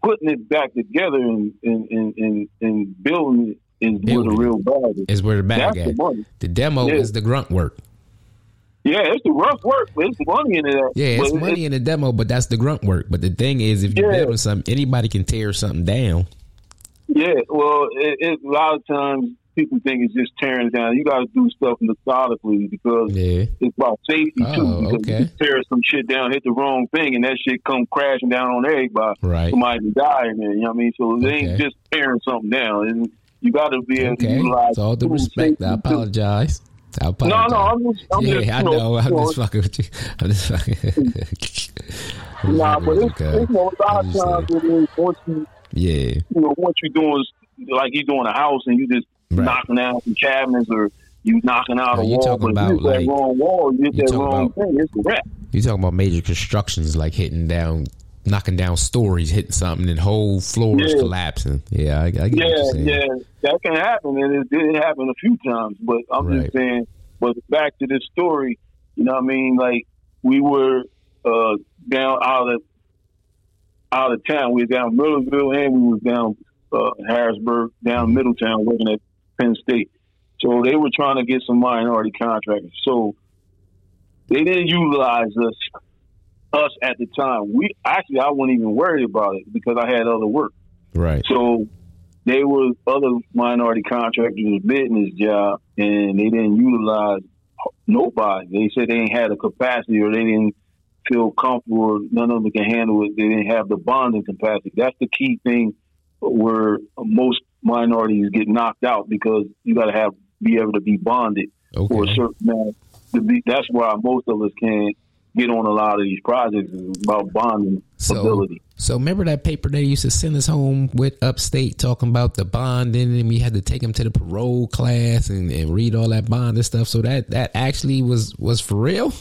putting it back together and and and, and, and building it is where the it. real bag is. is where the bag That's at. the demo Yeah. is the grunt work. Yeah, it's the rough work, but it's money in it. Yeah, it's But money in the demo, but that's the grunt work. But the thing is, if you're Yeah. building something, anybody can tear something down. Yeah, well, it, it, a lot of times people think it's just tearing it down. You got to do stuff methodically because Yeah. it's about safety too. Oh, because okay. you tear some shit down, hit the wrong thing, and that shit come crashing down on everybody. Right. Somebody can die in there. You know what I mean? So it ain't just tearing something down. And you got to be able to Okay. utilize. It's all the respect. I apologize. I apologize. no, I'm just, I'm yeah, just, I you know. I'm just fucking with you. I'm just fucking. Nah, but it's, it's, you know, a lot of times it is once you Yeah. you know, what you're doing like you're doing a house and you just Right. knocking out some cabinets or you knocking out No, a you wall. talking about, you like- that wrong wall, you you that wrong about- thing. It's a wrap. You talking about major constructions like hitting down, knocking down stories, hitting something, and whole floors Yeah. collapsing. Yeah, I, I get Yeah, yeah, that can happen, and it did happen a few times. But I'm Right. just saying. But back to this story, you know what I mean? Like we were uh, down out of out of town. We were down Millersville, and we was down uh, Harrisburg, down Middletown, working at Penn State. So they were trying to get some minority contractors. So they didn't utilize us us at the time. We actually I wasn't even worried about it because I had other work. Right. So they were other minority contractors bidding this job, and they didn't utilize nobody. They said they didn't have the capacity, or they didn't feel comfortable, or none of them can handle it. They didn't have the bonding capacity. That's the key thing where most minorities get knocked out because you got to have be able to be bonded for a certain amount. To be, that's why most of us can't get on a lot of these projects is about bonding So, ability. so remember that paper they used to send us home with upstate talking about the bonding, and we had to take them to the parole class and, and read all that bond and stuff. So that that actually was was for real.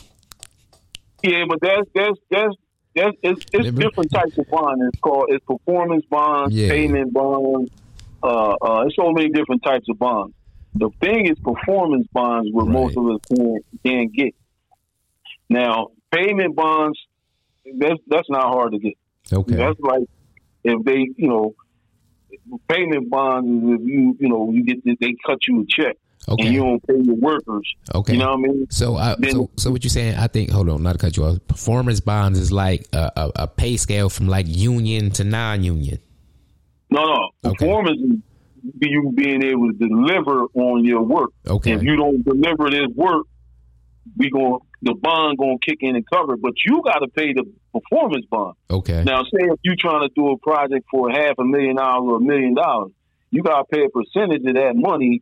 Yeah, but that's that's that's that's it's, it's Remember? different types of bond. It's called it's performance bonds, Yeah. payment bonds. Uh, uh, it's so many different types of bonds. The thing is performance bonds, where Right. most of us can't can't get. Now, payment bonds, that's that's not hard to get. Okay. That's like if they, you know, payment bonds is if you, you know, you get they cut you a check Okay. and you don't pay your workers. Okay. You know what I mean? So, I, Then- so, so what you're saying? I think. Hold on, not to cut you off. Performance bonds is like a, a, a pay scale from like union to non-union. No, no. Okay. Performance is you being able to deliver on your work. Okay. If you don't deliver this work, we gonna the bond gonna kick in and cover it, but you got to pay the performance bond. Okay. Now, say if you're trying to do a project for half a million dollars or a million dollars, you got to pay a percentage of that money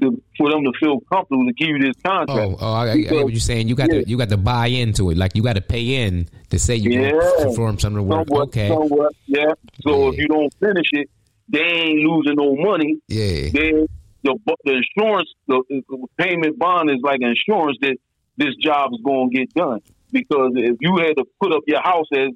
to, for them to feel comfortable to give you this contract. Oh, oh I, I get what you're saying. You got Yeah. to you got to buy into it. Like you got to pay in to say you Yeah. perform some of the work. Somewhat, okay. somewhat, yeah. So Yeah. if you don't finish it, they ain't losing no money. Yeah. Then the the insurance, the, the payment bond is like insurance that this job is going to get done. Because if you had to put up your house as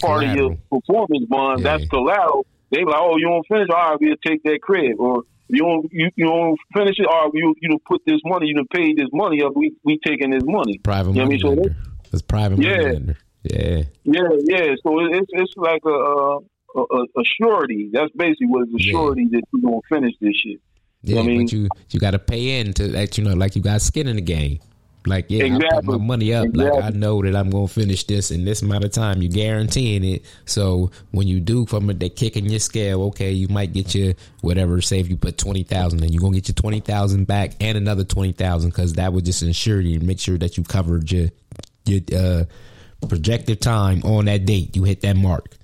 part of your performance bond, Yeah. that's collateral. They be like, oh, you don't finish, all right, we'll take that credit. Or you don't you, you don't finish it, all right, you you don't put this money, you don't pay this money up, we we taking this money. Private You know what I money mean? So. It's private money Yeah. lender. Yeah. Yeah, yeah. So it- it's it's like a a, a, a surety. That's basically what it's a Yeah. surety that you're gonna finish this shit. Yeah, I mean- but you you got to pay in to let you know, like you got skin in the game. Like yeah, I put my money up. Like I know that I'm gonna finish this in this amount of time. You're guaranteeing it. So when you do from it, they're kicking your scale. Okay, you might get your whatever. Say if you put twenty thousand, then you are gonna get your twenty thousand back and another twenty thousand because that would just ensure you make sure that you covered your your uh, projected time on that date. You hit that mark.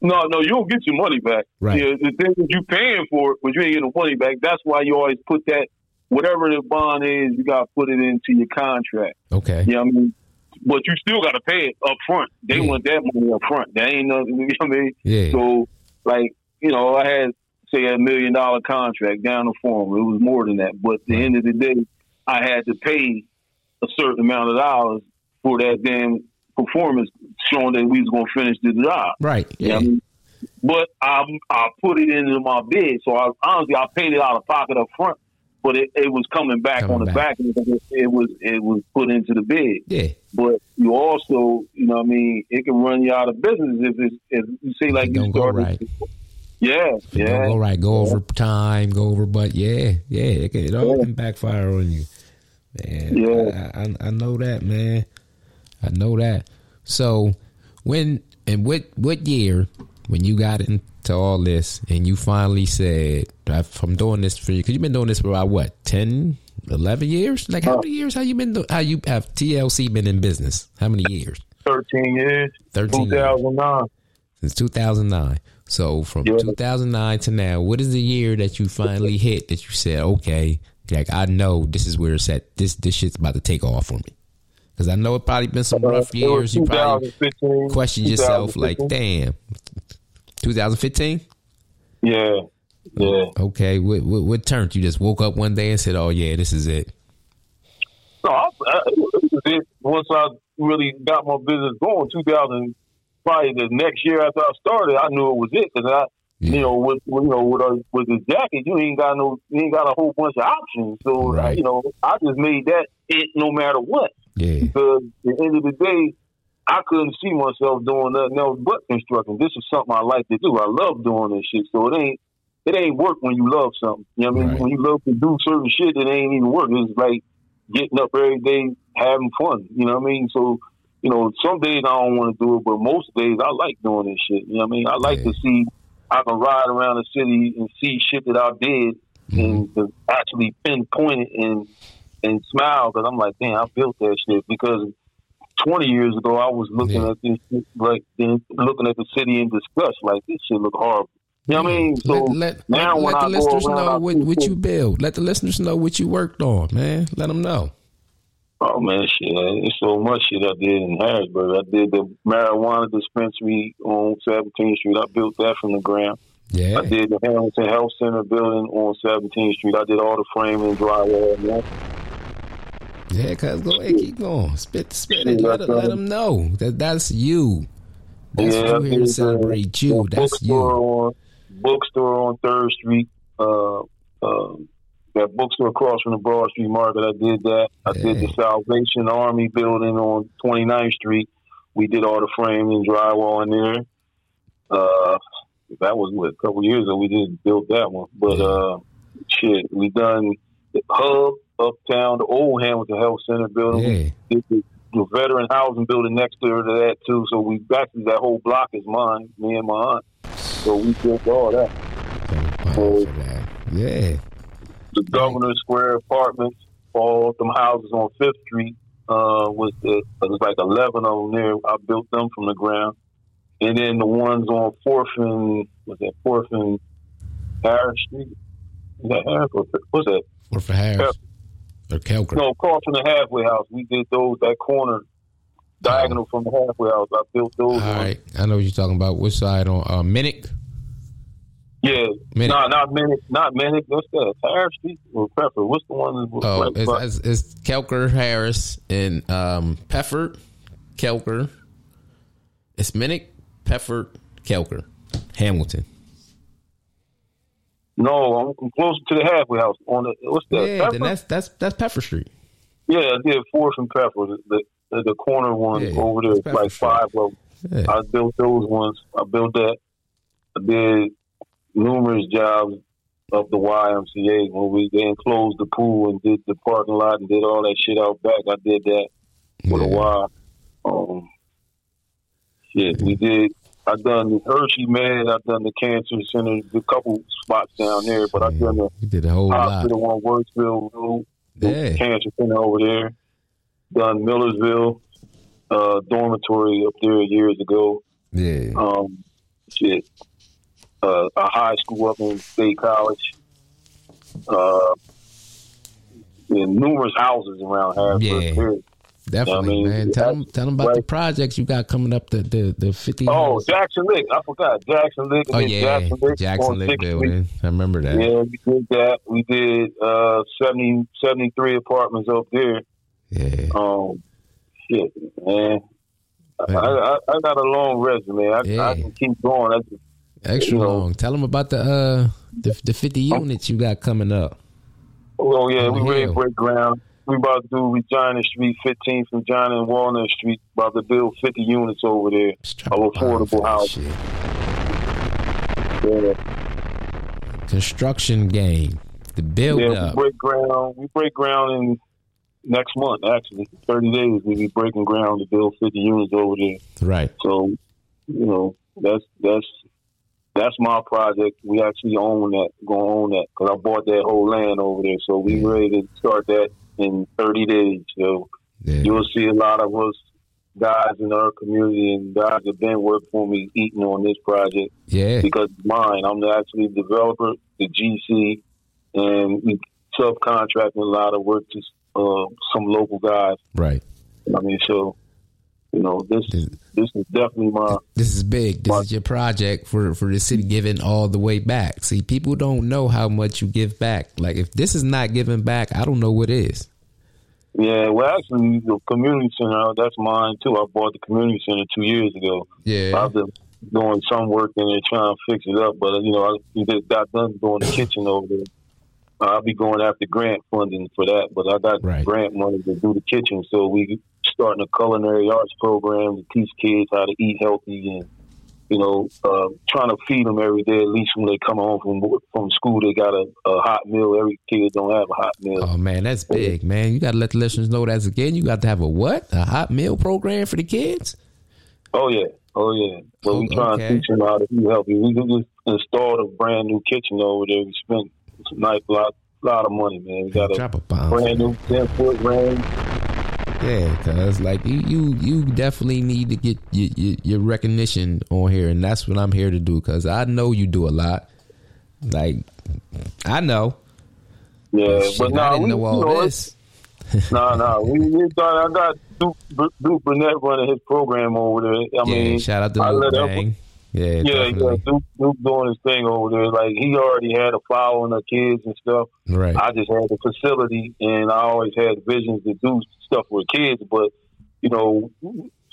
No, no, you don't get your money back. Right. Yeah, the thing is you paying for it, but you ain't getting the money back. That's why you always put that whatever the bond is, you gotta put it into your contract. Okay. You know what I mean? But you still gotta pay it up front. They Yeah. want that money up front. That ain't nothing you know what I mean? Yeah. So like, you know, I had say a million dollar contract down the form. It was more than that. But at the end of the day, I had to pay a certain amount of dollars for that damn performance showing that we was gonna finish the job. Right. You know Yeah. what I mean? But I I put it into my bid, so I honestly I paid it out of pocket up front, but it, it was coming back Coming on the back. back. It, it was it was put into the bid. Yeah. But you also, you know, what I mean, it can run you out of business if it's if you see like you don't go started. right. Yeah, Don't yeah, go right. Go over time. Go over, but yeah, yeah, it, can, it all Yeah. can backfire on you. Man, Yeah. I, I, I know that, man. I know that. So, when and what what year when you got into all this and you finally said, "I'm doing this for you," because you've been doing this for about what 10, 11 years? Like how Oh. many years have you been? Do- how you have TLC been in business? How many years? thirteen years, 13 2009. years. since 2009. So from Yeah. 2009 to now, what is the year that you finally hit that you said, okay, like I know this is where it's at. This this shit's about to take off for me. Because I know it probably been some uh, rough years. You probably 2015, question yourself, like, damn, 2015. yeah, yeah. Okay, what, what what turned? You just woke up one day and said, oh yeah, this is it. No, I, I, it was it. once I really got my business going, 2000, probably the next year after I started, I knew it was it because I, Yeah. you know, with you know with a, with the jacket, you ain't got no, you ain't got a whole bunch of options. So Right. you know, I just made that it no matter what. Yeah, Because at the end of the day, I couldn't see myself doing nothing else but constructing. This is something I like to do. I love doing this shit. So it ain't it ain't work when you love something. You know what I mean? Right. When you love to do certain shit, it ain't even work. It's like getting up every day having fun. You know what I mean? So, you know, some days I don't want to do it, but most days I like doing this shit. You know what I mean? I like Yeah. to see I can ride around the city and see shit that I did Mm-hmm. and to actually pinpoint it and and smile because I'm like, damn, I built that shit because 20 years ago I was looking Yeah. at this like then looking at the city in disgust, like this shit look horrible. You know what I mean? So let, let, now let, when let I the go listeners around, I know what, what you build. Let the listeners know what you worked on, man. Let them know. Oh man, shit! It's so much shit I did in Harrisburg. I did the marijuana dispensary on 17th Street. I built that from the ground. Yeah, I did the Hamilton Health Center building on 17th Street. I did all the framing and drywall. Yeah, cuz go ahead, keep going. Spit, spit it. Let, let them know that that's you. That's Yeah, you here to celebrate you. That's you. On, bookstore on Third Street. Uh, uh, that bookstore across from the Broad Street Market. I did that. I did the Salvation Army building on 29th Street. We did all the framing and drywall in there. Uh, that was what a couple years ago. We did build that one, but Yeah. uh, shit, we done the hub uptown, the old Hamilton Health Center building. Yeah. the, the veteran housing building next to that too. So we actually that whole block is mine, me and my aunt. So we built all that. For that. Yeah. The Governor Square apartments, all them houses on Fifth Street. uh, was the it was like eleven of them there. I built them from the ground, and then the ones on Fourth and was that Fourth and Harris Street? Is that Harris or what's that? Or for Harris or Kelker? No, across from the halfway house. We did those that corner diagonal from the halfway house. I built those. All ones. right, I know what you're talking about. Which side on uh, Minnick? Yeah, Minnick. no, not Minnick, not Minnick. What's that? Harris Street or Pepper? What's the one? that was Oh, it's, it's, it's Kelker, Harris, and um, Peffer, Kelker. It's Minnick, Peffer, Kelker, Hamilton. No, I'm closer to the halfway house. On the what's that? Yeah, Pepper? then that's that's that's Pepper Street. Yeah, I did Fourth and Pepper, the the, the corner one Yeah, over there, like Street. five of them. Yeah. I built those ones. I built that. I did numerous jobs of the YMCA when we they enclosed the pool and did the parking lot and did all that shit out back. I did that for a while. Um, shit, we did. I done the Hershey man. I've done the cancer center, a couple spots down there, but I done the You did a whole lot. hospital on Worksville Road, Yeah. cancer center over there. Done Millersville uh, dormitory up there years ago. Yeah. Um, shit, uh, a high school up in State College. Uh, and numerous houses around Harrisburg. Yeah. Definitely, I mean, man. Tell them, tell them about the projects you got coming up. The the the fifty. Oh, Jackson Lick. I forgot Jackson Lick. oh yeah, Jackson Lick Jackson Lick building. I remember that. Yeah, we did that. We did uh, 70, 73 apartments up there. Yeah. Um, shit, man. I, I, I got a long resume. I, Yeah. I can keep going. Just, Extra you know. long. Tell them about the uh the the fifty units you got coming up. oh yeah, we to break ground. We about to do Regina Street, 15 from Regina and Walnut Street. About to build 50 units over there of a bomb for affordable housing. Yeah, Construction game. The build yeah we break ground. We break ground in next month, actually. 30 days, we be breaking ground to build 50 units over there. Right. So, you know, that's that's that's my project. We actually own that, going to own that because I bought that whole land over there. So we ready to start that in 30 days. So Yeah. you'll see a lot of us guys in our community and guys that been working for me eating on this project Yeah. because mine. I'm actually the actually developer, the GC, and we subcontracting a lot of work to uh, some local guys. Right. I mean, so you know, this This- this is definitely my This is big. This But- is your project for for the city giving all the way back. See, people don't know how much you give back. Like if this is not giving back, I don't know what is. Yeah, well, actually, the community center, that's mine too. I bought the community center two years ago. Yeah. I've been doing some work in there trying to fix it up, but, you know, I just got done doing the kitchen over there. I'll be going after grant funding for that, but I got Right. grant money to do the kitchen. So we starting a culinary arts program to teach kids how to eat healthy and, you know, uh, trying to feed them every day. At least when they come home from from school, they got a, a hot meal. Every kid don't have a hot meal. Oh man, that's big, man. You got to let the listeners know that again. You got to have a what? A hot meal program for the kids? Oh yeah, oh yeah. But we Oh, trying okay. to teach them how to eat healthy. We just installed a brand new kitchen over there. We spent a nice lot, lot of money, man. We got a Drop a bomb. brand new ten foot range. Yeah, cause like you, you, you definitely need to get your, your, your recognition on here, and that's what I'm here to do. Cause I know you do a lot. Like, I know. Yeah, Shit, but I nah, didn't we, know all you know, this. Nah, nah. We, we thought I got Duke, Duke Burnett running his program over there. I yeah, mean, shout out to Luke let him- Bang. Yeah, yeah, yeah. Duke, Duke doing his thing over there. Like he already had a following of kids and stuff. Right. I just had the facility, and I always had visions to do stuff with kids. But you know,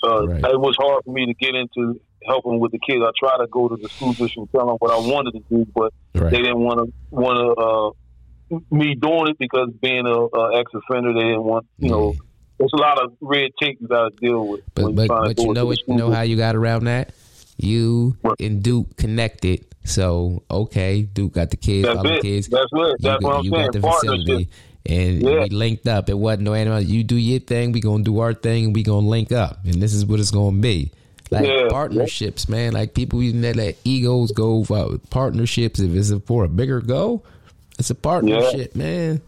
uh, Right. it was hard for me to get into helping with the kids. I tried to go to the school district and tell them what I wanted to do, but right. they didn't want to want to uh, me doing it because being a, a ex offender, they didn't want you know. There's a lot of red tape you got to deal with. But but but you know what you know how you got around that? You and Duke connected. So okay, Duke got the kids, That's all the kids. That's it. You, That's got, what I'm you saying. got the facility. And Yeah. we linked up. It wasn't no animal. You do your thing, we gonna do our thing, and we gonna link up. And this is what it's gonna be. Like Yeah. partnerships, man. Like people even let, let egos go for partnerships. If it's for a bigger goal, it's a partnership, man.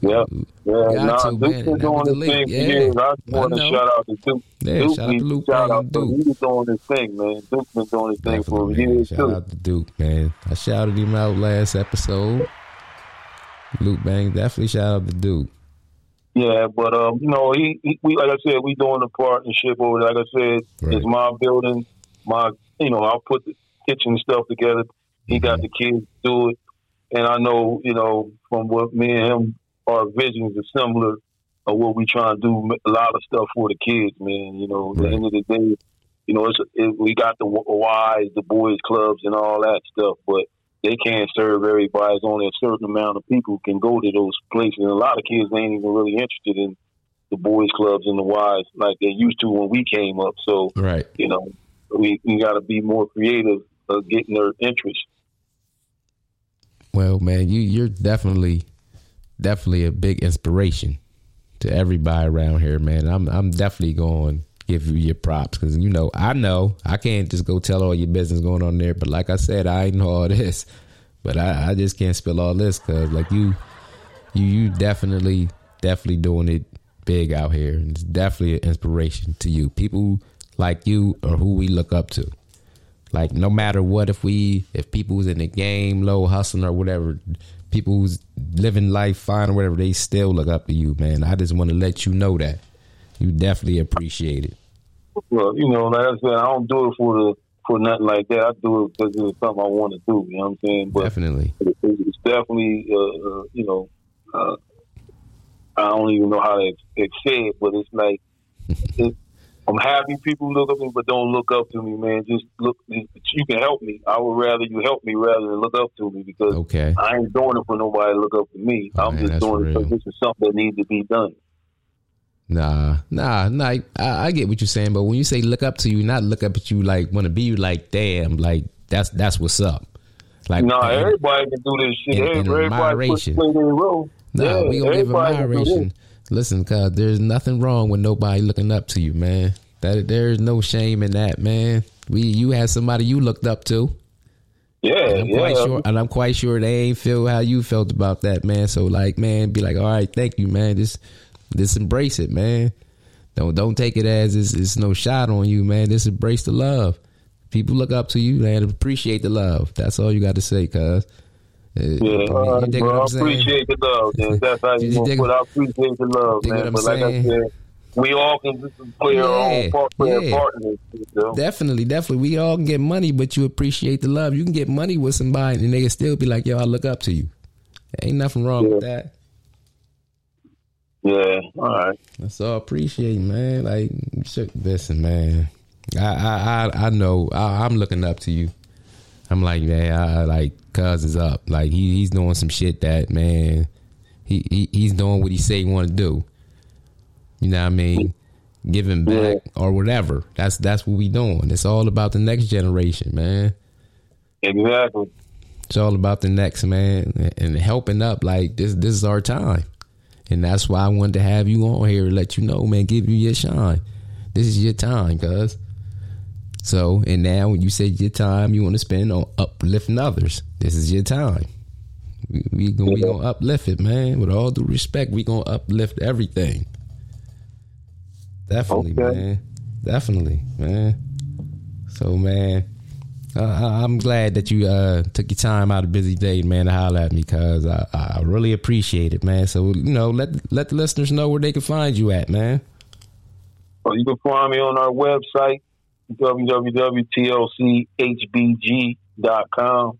Yeah, yeah. Nah, Duke been doing his thing for Yeah, years. I I want to shout out to Duke. Yeah, Duke shout out to Luke shout out Duke. He was doing his thing, man. Duke's been doing his thing for man. years Shout too. out to Duke, man. I shouted him out last episode. Luke Bang, definitely shout out to Duke. Yeah, but um, you know, he, he we like I said, we doing a partnership over. there. Like I said, Right. it's my building, my you know, I'll put the kitchen stuff together. He got the kids to do it, and I know you know from what me and him our visions are similar of what we trying to do. A lot of stuff for the kids, man. You know, at the end of the day, you know, it's it, we got the Ys, the boys clubs, and all that stuff, but they can't serve everybody. It's only a certain amount of people can go to those places. And a lot of kids ain't even really interested in the boys clubs and the Ys like they used to when we came up. So, Right. you know, we, we got to be more creative of getting their interest. Well, man, you you're definitely definitely a big inspiration to everybody around here, man. I'm I'm definitely going to give you your props because you know I know I can't just go tell all your business going on there. But like I said, I know all this, but I, I just can't spill all this because like you you you definitely definitely doing it big out here, and it's definitely an inspiration to you. People like you are who we look up to. Like no matter what, if we if people who's in the game, low hustling or whatever, people who's living life fine or whatever, they still look up to you, man. I just want to let you know that you definitely appreciate it. Well, you know, like I said, I don't do it for the for nothing like that. I do it because it's something I want to do. You know what I'm saying? But Definitely, it's, it's definitely, uh, uh, you know, uh, I don't even know how to say it, but it's like it, I'm happy people look up to me, but don't look up to me, man. Just look. You can help me. I would rather you help me rather than look up to me because okay. I ain't doing it for nobody to look up to me. Oh, I'm man, just doing it real. because this is something that needs to be done. Nah, nah, nah. I, I get what you're saying, but when you say look up to you, not look up at you like want to be you, like damn, like that's that's what's up. Like No, and- everybody can do this shit. in- in everybody play their role. No, yeah, we gonna give everybody can do this. admiration. Listen, cause there's nothing wrong with nobody looking up to you, man. That there's no shame in that, man. We you had somebody you looked up to. Yeah, And I'm yeah. quite sure, and I'm quite sure they ain't feel how you felt about that, man. So like, man, be like, all right, thank you, man. Just, just embrace it, man. Don't don't take it as it's, it's no shot on you, man. Just embrace the love. People look up to you and appreciate the love. That's all you got to say, cuz. Uh, Yeah, you all right, dig bro. I saying? appreciate the love. Then that's how you You dig- put. I appreciate the love, man. I'm But like I said, we all can just play our own part, play yeah. our part. You know? Definitely, definitely. We all can get money, but you appreciate the love. You can get money with somebody and they can still be like, yo, I look up to you. Ain't nothing wrong with that. Yeah, all right. That's all I appreciate, man. Like, listen, man. I, I, I, I know. I, I'm looking up to you. I'm like, man, I like, cuz is up. Like, he, he's doing some shit that, man, he, he he's doing what he say he want to do. You know what I mean? Giving back or whatever. That's that's what we doing. It's all about the next generation, man. Exactly. It's all about the next man and helping up. Like this, this is our time, and that's why I wanted to have you on here let you know, man. Give you your shine. This is your time, cuz. So, and now when you say your time, you want to spend on uplifting others. This is your time. We we gonna, we gonna uplift it, man. With all due respect, we gonna uplift everything. Definitely, Okay. man. Definitely, man. So, man, uh, I'm glad that you uh, took your time out of busy day, man, to holler at me, cause I, I really appreciate it, man. So you know, let let the listeners know where they can find you at, man. Well, you can find me on our website, www.tlchbg.com.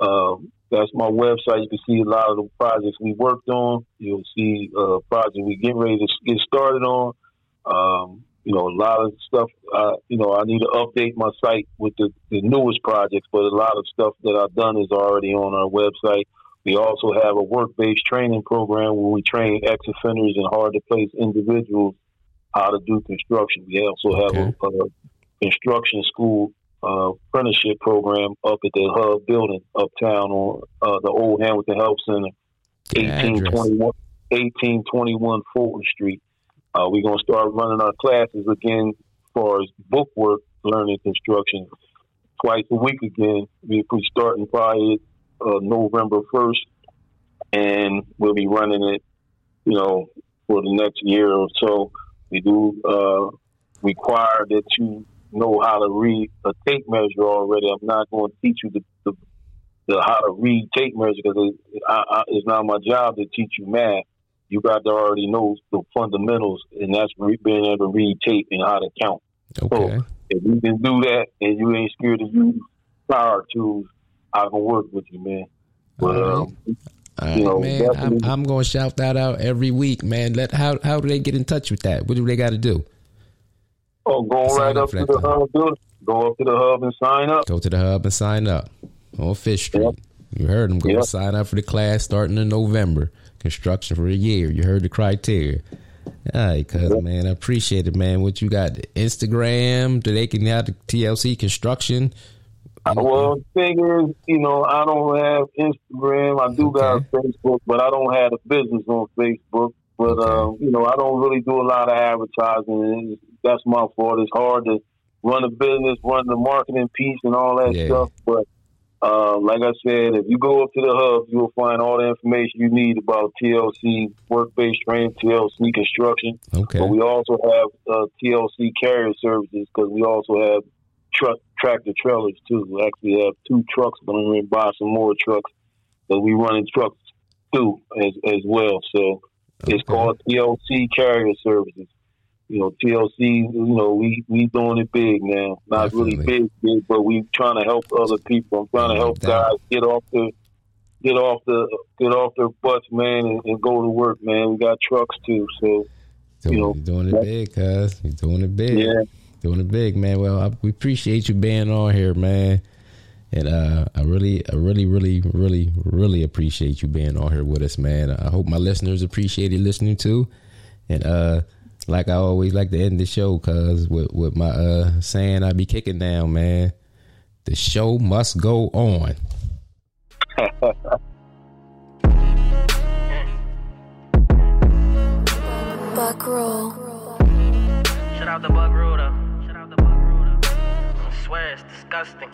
Um, that's my website. You can see a lot of the projects we worked on. You'll see uh, projects we getting ready to get started on. Um, you know, a lot of stuff. Uh, you know, I need to update my site with the, the newest projects, but a lot of stuff that I've done is already on our website. We also have a work-based training program where we train ex-offenders and hard-to-place individuals how to do construction. We also have Okay. a, a construction school uh, apprenticeship program up at the Hub building uptown on uh, the old Hamilton Health Center, Good 1821, 1821 Fulton Street. Uh, we're going to start running our classes again as far as book work, learning construction twice a week again. We we starting probably uh, November 1st and we'll be running it, you know, for the next year or so. We do uh, require that you know how to read a tape measure already. I'm not going to teach you the, the, the how to read tape measure because it, it's not my job to teach you math. You got to already know the fundamentals, and that's being able to read tape and how to count. Okay. So if you can do that and you ain't scared to use power tools, I can work with you, man. But um, right, know, man. I'm, I'm going to shout that out every week, man. Let how how do they get in touch with that? What do they got to do? Oh, go Sign right up up to the hub, do. Go up to the hub and sign up. Go to the hub and sign up on Fish Street. Yep. You heard them. Go Yep. sign up for the class starting in November. Construction for a year. You heard the criteria. All right, cuz man, I appreciate it, man. What you got? Instagram? Do they can have the TLC construction? Well, the thing is, you know, I don't have Instagram. I do got Facebook, but I don't have a business on Facebook. But Okay. um, you know, I don't really do a lot of advertising. It's- That's my fault. It's hard to run a business, run the marketing piece, and all that Yeah. stuff. But uh, like I said, if you go up to the hub, you'll find all the information you need about TLC work-based training, TLC construction. Okay. But we also have uh, TLC carrier services because we also have truck tractor trailers too. We actually have two trucks, but I'm going to buy some more trucks. But we running trucks too as as well. So it's called TLC carrier services. You know, TLC. You know, we we doing it big now. Not really big, big, but we trying to help other people. I'm trying to help guys get off the get off the get off their butts, man, and, and go to work, man. We got trucks too, so Doing, you know, doing it big, cuz. You're doing it big. yeah. Doing it big, man. Well, I, we appreciate you being on here, man. And uh, I really, I really, really, really, really appreciate you being on here with us, man. I hope my listeners appreciate appreciated listening too. And uh, like I always like to end the show, cause with, with my uh saying, I be kicking down, man. The show must go on. Buck roll. Shout out the bug rooter. Shout out the bug rooter. I swear it's disgusting.